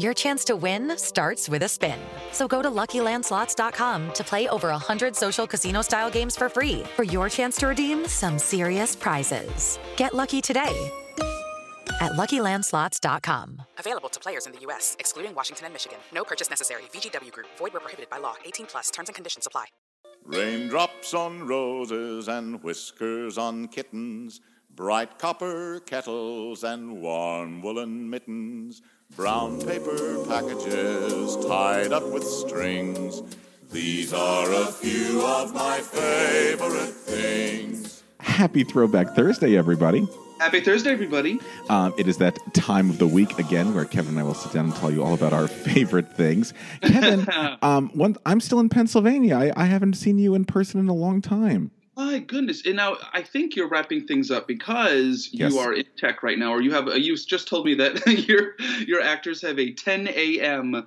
Your chance to win starts with a spin. So go to LuckyLandSlots.com to play over 100 social casino-style games for free for your chance to redeem some serious prizes. Get lucky today at LuckyLandSlots.com. Available to players in the U.S., excluding Washington and Michigan. No purchase necessary. VGW Group. Void where prohibited by law. 18 plus. Terms and conditions apply. Raindrops on roses and whiskers on kittens. Bright copper kettles and warm woolen mittens brown paper packages tied up with strings. These are a few of my favorite things. Happy Throwback Thursday, everybody. Happy Thursday, everybody. Um, it is that time of the week again where Kevin and I will sit down and tell you all about our favorite things. Kevin, um, one, I'm still in Pennsylvania. I, I haven't seen you in person in a long time. My goodness! And now I think you're wrapping things up because Yes. you are in tech right now, or you have. You just told me that your your actors have a 10 a.m.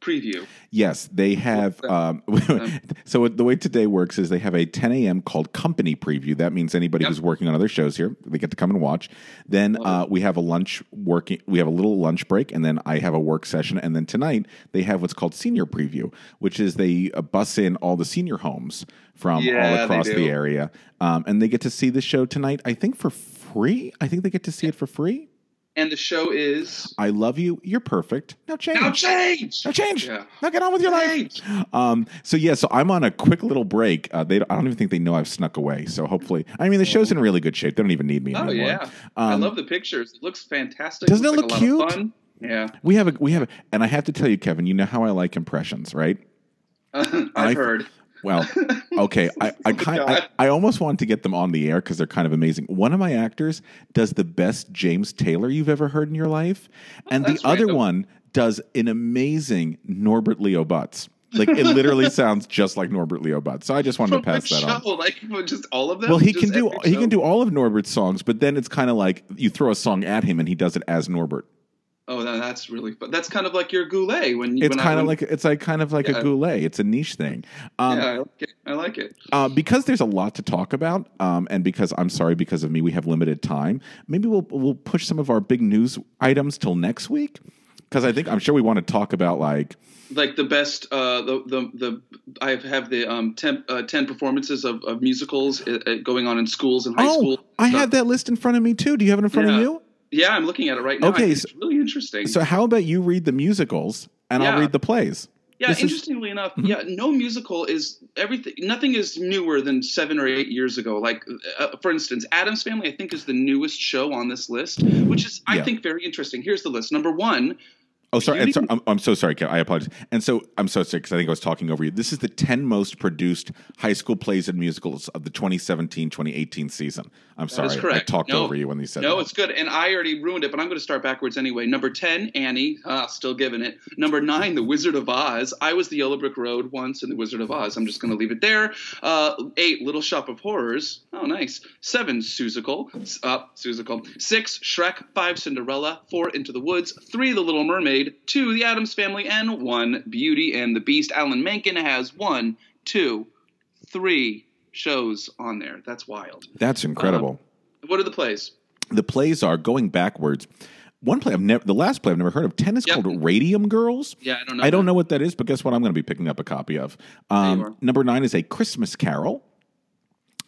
preview. Yes, they have. Um, so the way today works is they have a 10 a.m. called company preview. That means anybody who's working on other shows here, they get to come and watch. Then uh, we have a lunch working. We have a little lunch break, and then I have a work session. And then tonight they have what's called senior preview, which is they uh, bus in all the senior homes from Yeah, all across the area, um, and they get to see the show tonight. I think for free. I think they get to see it for free. And the show is I love you. You're perfect. Now change. Now change. Now change. Yeah. Now get on with your life. Um, so yeah, so I'm on a quick little break. Uh, they, I don't even think they know I've snuck away. So hopefully, I mean, the show's in really good shape. They don't even need me Oh anymore. yeah, I Um, love the pictures. It looks fantastic. Doesn't it Looks look like a lot of cute? fun. Yeah, We have a, we have a, and I have to tell you, Kevin, you know how I like impressions, right? I've I- heard. Well, okay. I, I oh kind I, I almost wanted to get them on the air because they're kind of amazing. One of my actors does the best James Taylor you've ever heard in your life, oh, and the Oh, that's other random. one does an amazing Norbert Leo Butz. Like it literally sounds just like Norbert Leo Butz. So I just wanted From to pass that on. Like just all of them. Well, he can do he show? can do all of Norbert's songs, but then it's kind of like you throw a song at him and he does it as Norbert. Oh, that, that's really. But that's kind of like your Goulet when you. It's when I- kind of like it's like kind of like Yeah. a goulet. It's a niche thing. Um, yeah, I like it. I like it. Uh, because there's a lot to talk about, um, and because I'm sorry, because of me, we have limited time. Maybe we'll we'll push some of our big news items till next week. Because I think I'm sure we want to talk about like like the best uh the the, the I have the um 10, uh, 10 performances of, of musicals uh, uh, going on in schools and high oh, school. I had that list in front of me too. Do you have it in front of you? Yeah, I'm looking at it right now. Okay, so- it's really interesting. So how about you read the musicals and I'll read the plays? yeah, this is- Mm-hmm. interestingly enough, yeah, no musical is everything. Nothing is newer than seven or eight years ago. Like, uh, for instance, Addams Family, I think, is the newest show on this list, which is, I Yeah. think, very interesting. Here's the list. Number one, Oh, sorry. And Beauty- so, I'm, I'm so sorry, Kev. I apologize. And so I'm so sorry because I think I was talking over you. This is the 10 most produced high school plays and musicals of the 2017-2018 season. I'm That sorry. correct. I talked No. over you when you said no, that. it's good. And I already ruined it, but I'm going to start backwards anyway. Number 10, Annie. Ah, still giving it. Number 9, The Wizard of Oz. I was the Yellow Brick Road once in The Wizard of Oz. I'm just going to leave it there. Uh, 8, Little Shop of Horrors. Oh, nice. 7, Seussical. Uh, Seussical. 6, Shrek. 5, Cinderella. 4, Into the Woods. 3, The Little Mermaid. 2, The Addams Family. And 1, Beauty and the Beast. Alan Menken has one, two, three shows on there. That's wild. That's incredible. What are the plays? the plays are going backwards. One play I've never, the last play I've never heard of. Ten is called Radium Girls. Yeah, I don't know I don't know what that is, but guess what? I'm going to be picking up a copy of. Um, number nine is a Christmas Carol.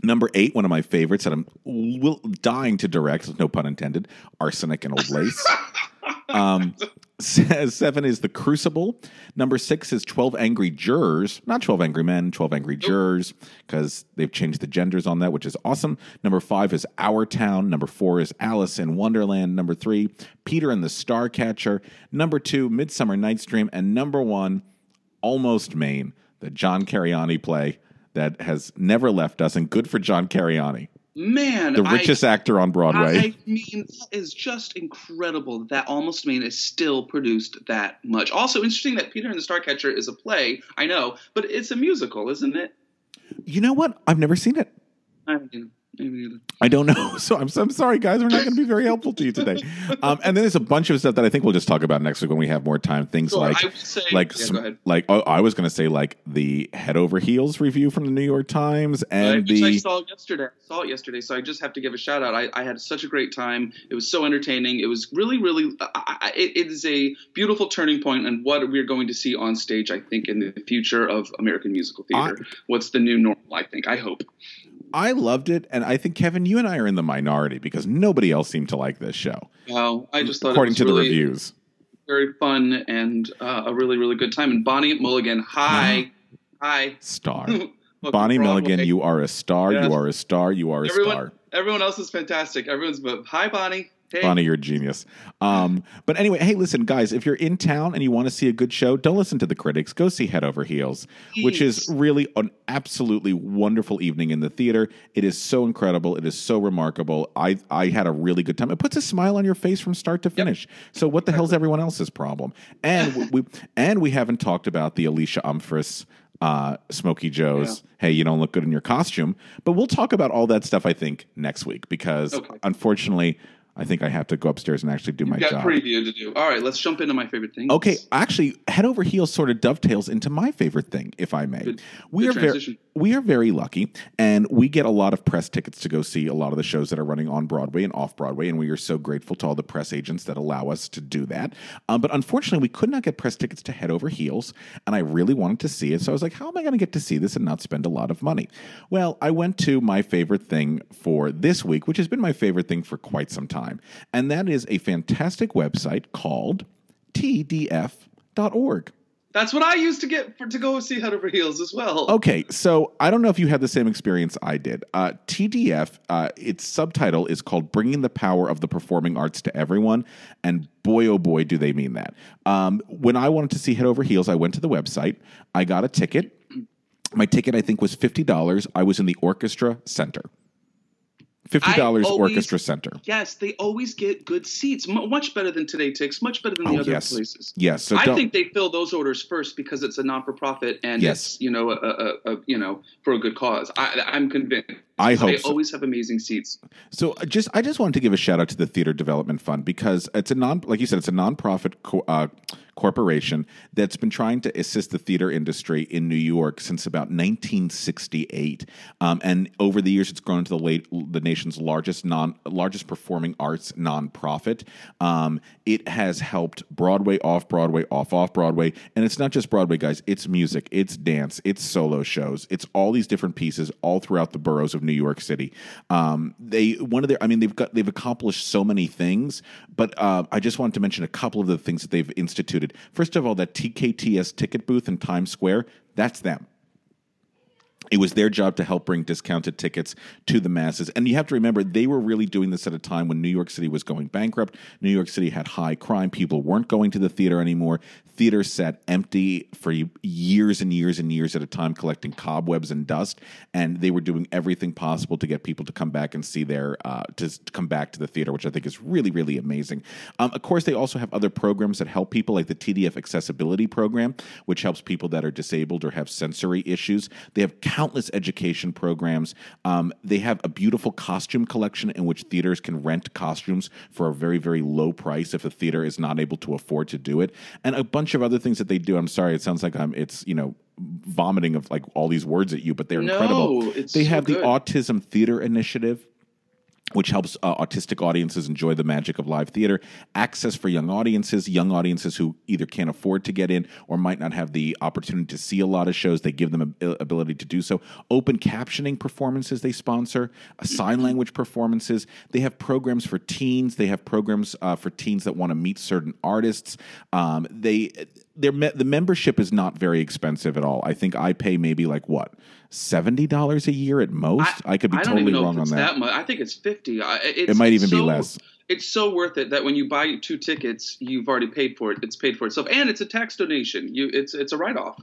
Number eight, one of my favorites that I'm will, dying to direct, no pun intended, Arsenic and Old Lace. um, seven is The Crucible. Number six is 12 Angry Jurors. Not 12 Angry Men, 12 Angry Jurors, because they've changed the genders on that, which is awesome. Number five is Our Town. Number four is Alice in Wonderland. Number three, Peter and the Starcatcher. Number two, Midsummer Night's Dream. And number one, Almost Maine, the John Cariani play that has never left us, and good for John Cariani. Man, the richest I, actor on Broadway. I mean, that is just incredible that Almost Maine is still produced that much. Also, interesting that Peter and the Starcatcher is a play. I know, but it's a musical, isn't it? You know what? I've never seen it. I mean, Maybe I don't know. So I'm, I'm sorry, guys. We're not going to be very helpful to you today. Um, and then there's a bunch of stuff that I think we'll just talk about next week when we have more time. Things Sure, like, I say- like, yeah, ahead. like oh, I was going to say like the head over heels review from the New York Times and I the saw yesterday. I saw it yesterday, so I just have to give a shout out. I, I had such a great time. It was so entertaining. It was really, really. I, I, it it is a beautiful turning point and what we're going to see on stage. I think in the future of American musical theater. What's the new normal? I think. I hope. I loved it. And I think Kevin, you and I are in the minority because nobody else seemed to like this show, Wow, I just thought according it was to the reviews. very fun and uh, a really, really good time. And Bonnie Milligan, hi, hi, Star. Welcome Bonnie to Broadway. Milligan, you are a star. Yes. You are a star. You are a Everyone, star. everyone else is fantastic. Everyone's but hi, Bonnie. Hey. Bonnie, you're a genius. Um, but anyway, hey, listen, guys, if you're in town and you want to see a good show, don't listen to the critics. Go see Head Over Heels, which is really an absolutely wonderful evening in the theater. It is so incredible. It is so remarkable. I I had a really good time. It puts a smile on your face from start to finish. So what the hell's everyone else's problem? And we, and we haven't talked about the Alysha Umphress. Uh, Smokey Joe's. Hey, you don't look good in your costume. But we'll talk about all that stuff. I think next week because Okay. unfortunately, I think I have to go upstairs and actually do my job. Got job. preview to do. All right, let's jump into my favorite thing. Okay, actually, head over heels sort of dovetails into my favorite thing, if I may. we good are very transition. We are very lucky, and we get a lot of press tickets to go see a lot of the shows that are running on Broadway and off Broadway, and we are so grateful to all the press agents that allow us to do that. Um, but unfortunately, we could not get press tickets to Head Over Heels, and I really wanted to see it, so I was like, how am I going to get to see this and not spend a lot of money? Well, I went to my favorite thing for this week, which has been my favorite thing for quite some time, and that is a fantastic website called tdf.org. That's what I used to get for to go see Head Over Heels as well. Okay, so I don't know if you had the same experience I did. Uh, TDF, uh, its subtitle is called "Bringing the Power of the Performing Arts to Everyone," and boy, oh boy, do they mean that. Um, when I wanted to see Head Over Heels, I went to the website. I got a ticket. My ticket, I think, was fifty dollars. I was in the orchestra center. Fifty dollars orchestra center. Yes, they always get good seats, mu much better than TodayTix, much better than the Oh, other yes. places. Yes, so I think they fill those orders first because it's a non for profit and Yes. it's you know a, a, a you know for a good cause. I, I'm convinced. I hope they so. always have amazing seats. So uh, just I just wanted to give a shout out to the Theater Development Fund because it's a non like you said it's a nonprofit co- uh, corporation that's been trying to assist the theater industry in New York since about 1968, um, and over the years it's grown into the late the nation's largest non largest performing arts nonprofit. Um, it has helped Broadway, off Broadway, off off Broadway, and it's not just Broadway, guys. It's music, it's dance, it's solo shows, it's all these different pieces all throughout the boroughs of New York City. Um, they one of their, I mean, they've got they've accomplished so many things, but uh, I just wanted to mention a couple of the things that they've instituted. First of all, that TKTS ticket booth in Times Square, that's them. It was their job to help bring discounted tickets to the masses. And you have to remember, they were really doing this at a time when New York City was going bankrupt. New York City had high crime. People weren't going to the theater anymore. Theaters sat empty for years and years and years at a time, collecting cobwebs and dust. And they were doing everything possible to get people to come back and see their, uh, to, come back to the theater, which I think is really, really amazing. Um, of course, they also have other programs that help people, like the TDF Accessibility Program, which helps people that are disabled or have sensory issues. They have countless education programs. Um, they have a beautiful costume collection in which theaters can rent costumes for a very, very low price if a theater is not able to afford to do it, and a bunch of other things that they do. I'm sorry, it sounds like I'm it's you know vomiting of like all these words at you, but they're No, incredible. they so have the. Autism Theater Initiative which helps uh, autistic audiences enjoy the magic of live theater. Access for young audiences, young audiences who either can't afford to get in or might not have the opportunity to see a lot of shows. They give them a, ability to do so. Open captioning performances they sponsor, uh, sign language performances. They have programs for teens. They have programs uh, for teens that want to meet certain artists. Um, they their me- the membership is not very expensive at all. I think I pay maybe like what seventy dollars a year at most. I, I could be I totally wrong on that. that. much. I think it's fifty. It's, it might even so, be less. It's so worth it that when you buy two tickets, you've already paid for it. It's paid for itself, and it's a tax donation. You, it's it's a write off.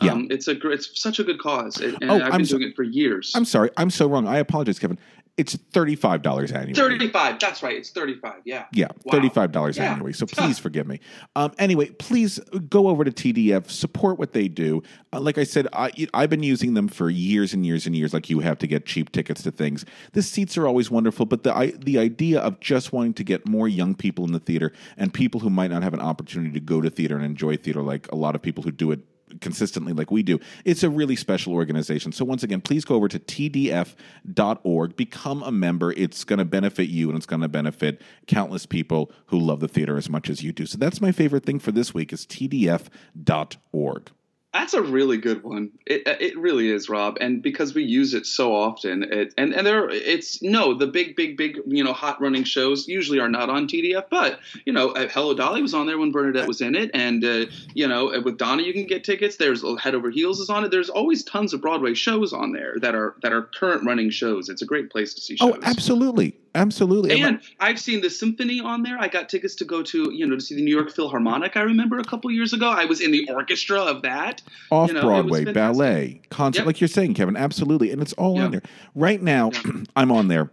Yeah. Um, it's a it's such a good cause, and, and Oh, I've been I'm so- doing it for years. I'm sorry, I'm so wrong. I apologize, Kevin. It's thirty five dollars annually. Thirty-five. That's right. It's thirty-five. Yeah. Yeah, Wow. thirty-five dollars Yeah. annually. So please forgive me. Um, anyway, please go over to TDF, support what they do. Uh, like I said, I, I've been using them for years and years and years. Like you have to get cheap tickets to things. The seats are always wonderful, but the I, the idea of just wanting to get more young people in the theater and people who might not have an opportunity to go to theater and enjoy theater, like a lot of people who do it consistently like we do. It's a really special organization. So once again, please go over to tdf.org, become a member. It's going to benefit you and it's going to benefit countless people who love the theater as much as you do. So that's my favorite thing for this week is tdf.org. That's a really good one. It it really is, Rob. And because we use it so often, it, and and there it's no the big big big you know hot running shows usually are not on TDF, but you know uh, Hello Dolly was on there when Bernadette was in it, and uh, you know with Donna you can get tickets. There's Head Over Heels is on it. There's always tons of Broadway shows on there that are that are current running shows. It's a great place to see shows. Oh, absolutely. Absolutely. And I've seen the symphony on there. I got tickets to go to, you know, to see the New York Philharmonic. I remember a couple years ago. I was in the orchestra of that. Off you know, Broadway, ballet, concert, Yep. like you're saying, Kevin. Absolutely, and it's all Yeah. on there right now. I'm on there.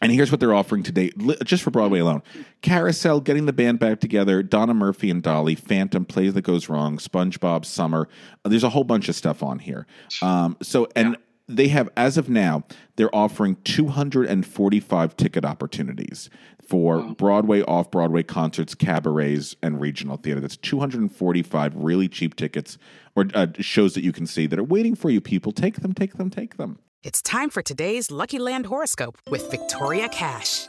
And here's what they're offering today, just for Broadway alone: Carousel, getting the band back together, Donna Murphy and Dolly, Phantom, Plays That Goes Wrong, SpongeBob, Summer. There's a whole bunch of stuff on here. Um, so, and they have, as of now, they're offering 245 ticket opportunities for Broadway, off Broadway concerts, cabarets, and regional theater. That's 245 really cheap tickets or uh, shows that you can see that are waiting for you. People, take them, take them, take them. It's time for today's Lucky Land horoscope with Victoria Cash.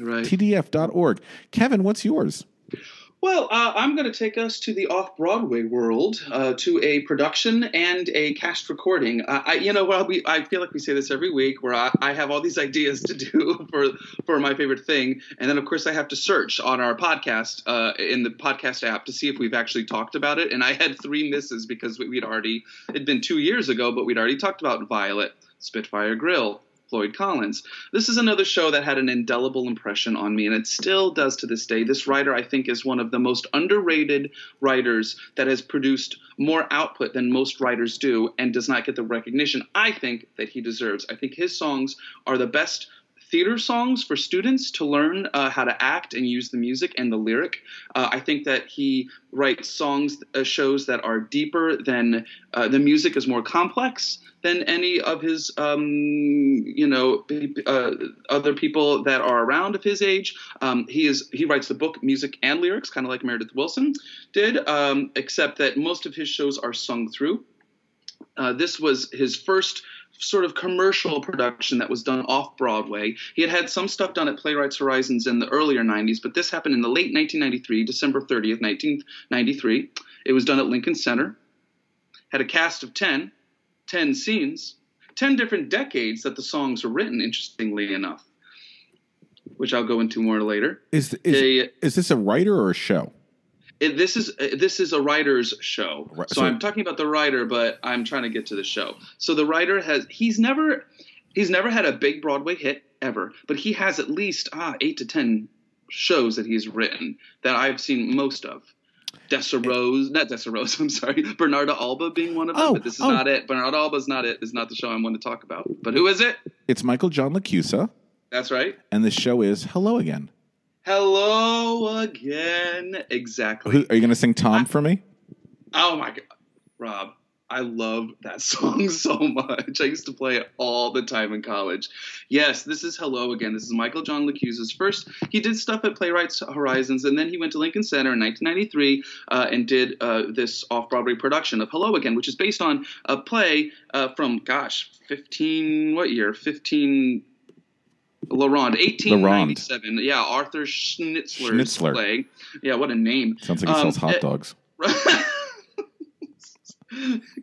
Right. TDF.org. Kevin, what's yours? Well, uh, I'm going to take us to the off-Broadway world, uh, to a production and a cast recording. Uh, I, you know, well, we, I feel like we say this every week, where I, I have all these ideas to do for for my favorite thing, and then of course I have to search on our podcast uh, in the podcast app to see if we've actually talked about it. And I had three misses because we, we'd already it'd been two years ago, but we'd already talked about Violet, Spitfire Grill, Floyd Collins. This is another show that had an indelible impression on me, and it still does to this day. This writer, I think, is one of the most underrated writers that has produced more output than most writers do and does not get the recognition I think that he deserves. I think his songs are the best theater songs for students to learn uh, how to act and use the music and the lyric. Uh, I think that he writes songs, uh, shows that are deeper than uh, the music is more complex than any of his, um, you know, uh, other people that are around of his age. Um, he is he writes the book, music and lyrics, kind of like Meredith Willson did, um, except that most of his shows are sung through. Uh, this was his first sort of commercial production that was done off Broadway. He had had some stuff done at Playwrights Horizons in the earlier 90s, but this happened in the late 1993, December 30th, 1993. It was done at Lincoln Center. Had a cast of 10, 10 scenes, 10 different decades that the songs were written, interestingly enough. which I'll go into more later. Is is, A- uh, is this a writer or a show? It, this is uh, this is a writer's show. Right, so, so- I'm talking about the writer, but I'm trying to get to the show. So the writer has he's never he's never had a big Broadway hit ever, but he has at least ah eight to ten shows that he's written that I've seen most of. Dessa Rose, not Dessa Rose, I'm sorry, Bernarda Alba being one of them, Oh, but this is oh. not it. Bernarda Alba's not it. It's not the show I want to talk about. But who is it? It's Michael John LaChiusa, That's right. and the show is Hello Again. Hello again. Exactly. Are you going to sing Tom for me? Oh my god, Rob, I love that song so much. I used to play it all the time in college. Yes, this is Hello Again. This is Michael John LaChiusa's first. He did stuff at Playwrights Horizons, and then he went to Lincoln Center in 1993 uh, and did uh, this off-Broadway production of Hello Again, which is based on a play uh, from gosh, 15 what year? 15. La Ronde, 1897. Yeah, Arthur Schnitzler's Schnitzler. play. Yeah, what a name. Sounds like he sells Um, hot dogs.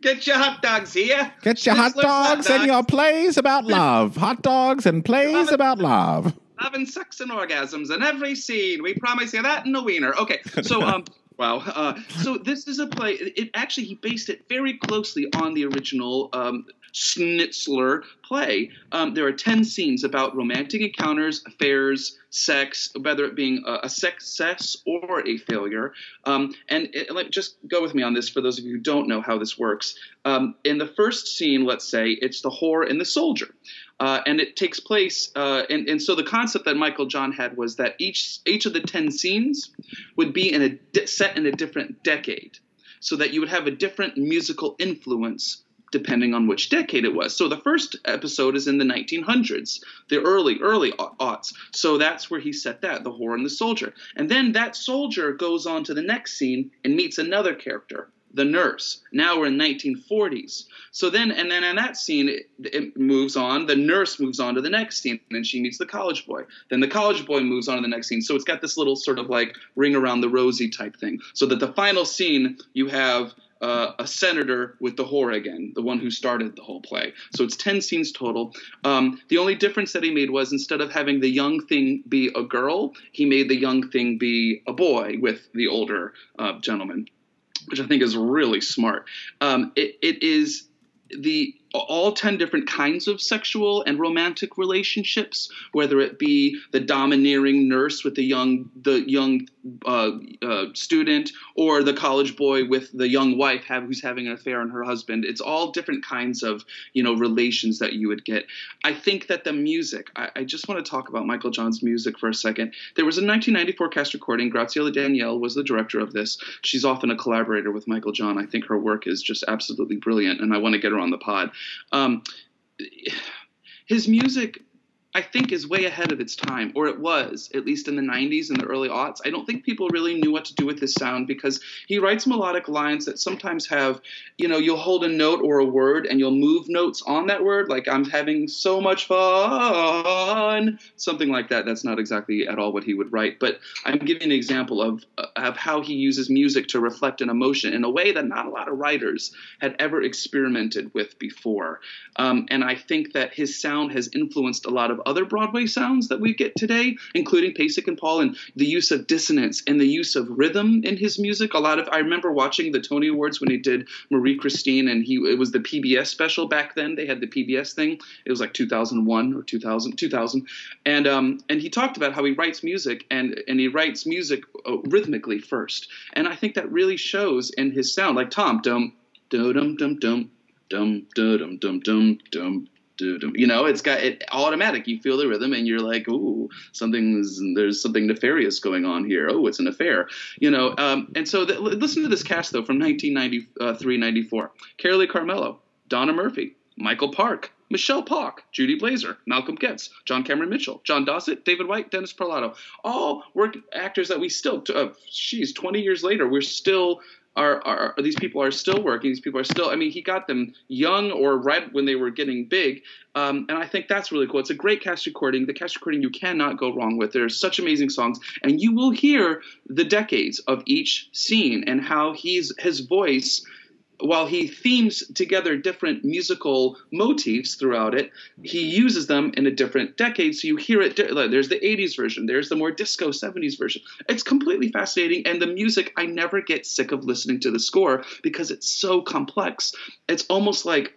Get your hot dogs here. Get your hot Schnitzler's dogs and your plays about love. Hot dogs and plays about love. Having sex and orgasms in every scene. We promise you that in a wiener. Okay, so um, wow. Uh, so this is a play. It actually he based it very closely on the original um, Schnitzler play. Um, there are ten scenes about romantic encounters, affairs, sex, whether it being a, a success or a failure. Um, and it, like, just go with me on this for those of you who don't know how this works. Um, in the first scene, let's say it's the whore and the soldier. Uh, and it takes place, uh, and, and so the concept that Michael John had was that each each of the ten scenes would be in a set in a different decade, so that you would have a different musical influence depending on which decade it was. So the first episode is in the 1900s, the early early au- aughts. So that's where he set that, the whore and the soldier. And then that soldier goes on to the next scene and meets another character, the nurse. Now we're in 1940s. So then, and then in that scene, it, it moves on. The nurse moves on to the next scene, and then she meets the college boy. Then the college boy moves on to the next scene. So it's got this little sort of like ring around the rosy type thing. So that the final scene, you have uh, a senator with the whore again, the one who started the whole play. So it's 10 scenes total. Um, the only difference that he made was instead of having the young thing be a girl, he made the young thing be a boy with the older uh, gentleman which I think is really smart. Um, it, it is the all 10 different kinds of sexual and romantic relationships whether it be the domineering nurse with the young the young uh, uh, student or the college boy with the young wife have, who's having an affair on her husband. It's all different kinds of you know relations that you would get. I think that the music i, I just want to talk about michael john's music for a second. There was a 1994 cast recording. Graciela Daniele was the director of this. She's often a collaborator with michael john. I think her work is just absolutely brilliant and i want to get her on the pod um, his music I think is way ahead of its time, or it was, at least in the 90s and the early aughts. I don't think people really knew what to do with his sound because he writes melodic lines that sometimes have, you know, you'll hold a note or a word and you'll move notes on that word, like I'm having so much fun, something like that. That's not exactly at all what he would write, but I'm giving an example of, of how he uses music to reflect an emotion in a way that not a lot of writers had ever experimented with before. Um, and I think that his sound has influenced a lot of other Broadway sounds that we get today, including Pasek and Paul, and the use of dissonance and the use of rhythm in his music. A lot of I remember watching the Tony Awards when he did Marie Christine, and he it was the PBS special back then. They had the PBS thing. It was like 2001 or 2000, 2000, and um, and he talked about how he writes music and and he writes music uh, rhythmically first, and I think that really shows in his sound. Like Tom, dum dum dum dum dum dum dum dum dum dum dum. You know, it's got it automatic. You feel the rhythm, and you're like, "Ooh, something's there's something nefarious going on here. Oh, it's an affair." You know, um, and so the, listen to this cast though from 1993, 94. Carolee Carmello, Donna Murphy, Michael Park, Michele Pawk, Judy Blazer, Malcolm Gets, John Cameron Mitchell, John Dossett, David White, Dennis Parlato, all work actors that we still, uh, she's 20 years later, we're still are, are, these people are still working. These people are still. I mean, he got them young or right when they were getting big, um, and I think that's really cool. It's a great cast recording. The cast recording you cannot go wrong with. There's such amazing songs, and you will hear the decades of each scene and how he's his voice while he themes together different musical motifs throughout it, he uses them in a different decade. So you hear it. There's the 80s version, there's the more disco 70s version. It's completely fascinating. And the music, I never get sick of listening to the score because it's so complex. It's almost like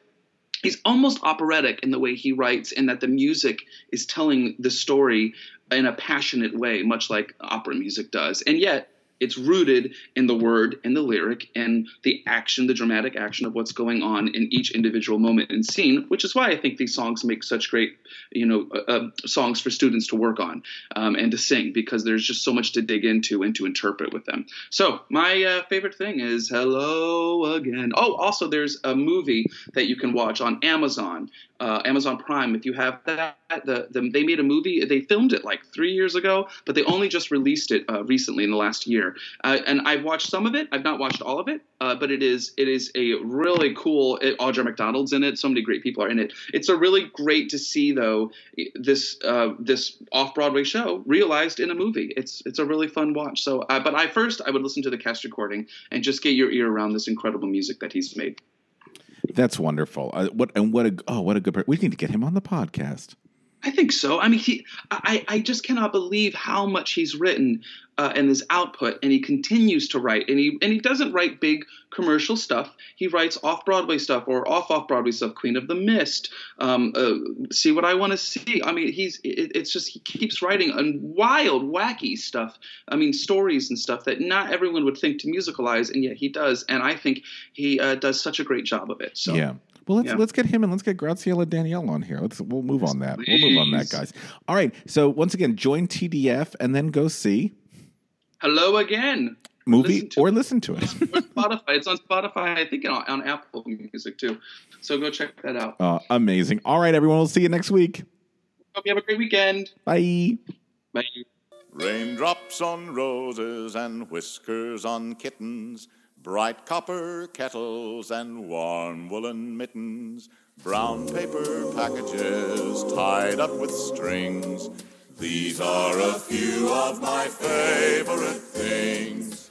he's almost operatic in the way he writes, and that the music is telling the story in a passionate way, much like opera music does. And yet, it's rooted in the word and the lyric and the action, the dramatic action of what's going on in each individual moment and scene, which is why I think these songs make such great, you know, uh, uh, songs for students to work on um, and to sing because there's just so much to dig into and to interpret with them. So my uh, favorite thing is "Hello Again." Oh, also there's a movie that you can watch on Amazon uh, Amazon Prime. If you have that, the, the, they made a movie. They filmed it like three years ago, but they only just released it uh, recently in the last year. Uh, and I've watched some of it. I've not watched all of it, uh, but it is it is a really cool. It, Audra McDonald's in it. So many great people are in it. It's a really great to see though this uh, this off Broadway show realized in a movie. It's it's a really fun watch. So, uh, but I first I would listen to the cast recording and just get your ear around this incredible music that he's made. That's wonderful. Uh, what and what a oh what a good. We need to get him on the podcast. I think so. I mean, he, I, I just cannot believe how much he's written uh, and his output, and he continues to write. And he and he doesn't write big commercial stuff. He writes off Broadway stuff or off off Broadway stuff. Queen of the Mist, um, uh, See What I Want to See. I mean, he's it, it's just he keeps writing and wild, wacky stuff. I mean, stories and stuff that not everyone would think to musicalize, and yet he does. And I think he uh, does such a great job of it. So yeah. Well, let's yeah. let's get him and let's get Graciela Daniele on here. Let's we'll move on that. We'll move on that, guys. All right. So once again, join TDF and then go see. Hello again. Movie listen or listen to it. Spotify. It's on Spotify. I think on, on, Apple Music too. So go check that out. Uh, amazing. All right, everyone. We'll see you next week. Hope you have a great weekend. Bye. Bye. Raindrops on roses and whiskers on kittens bright copper kettles and warm woolen mittens, brown paper packages tied up with strings. These are a few of my favorite things.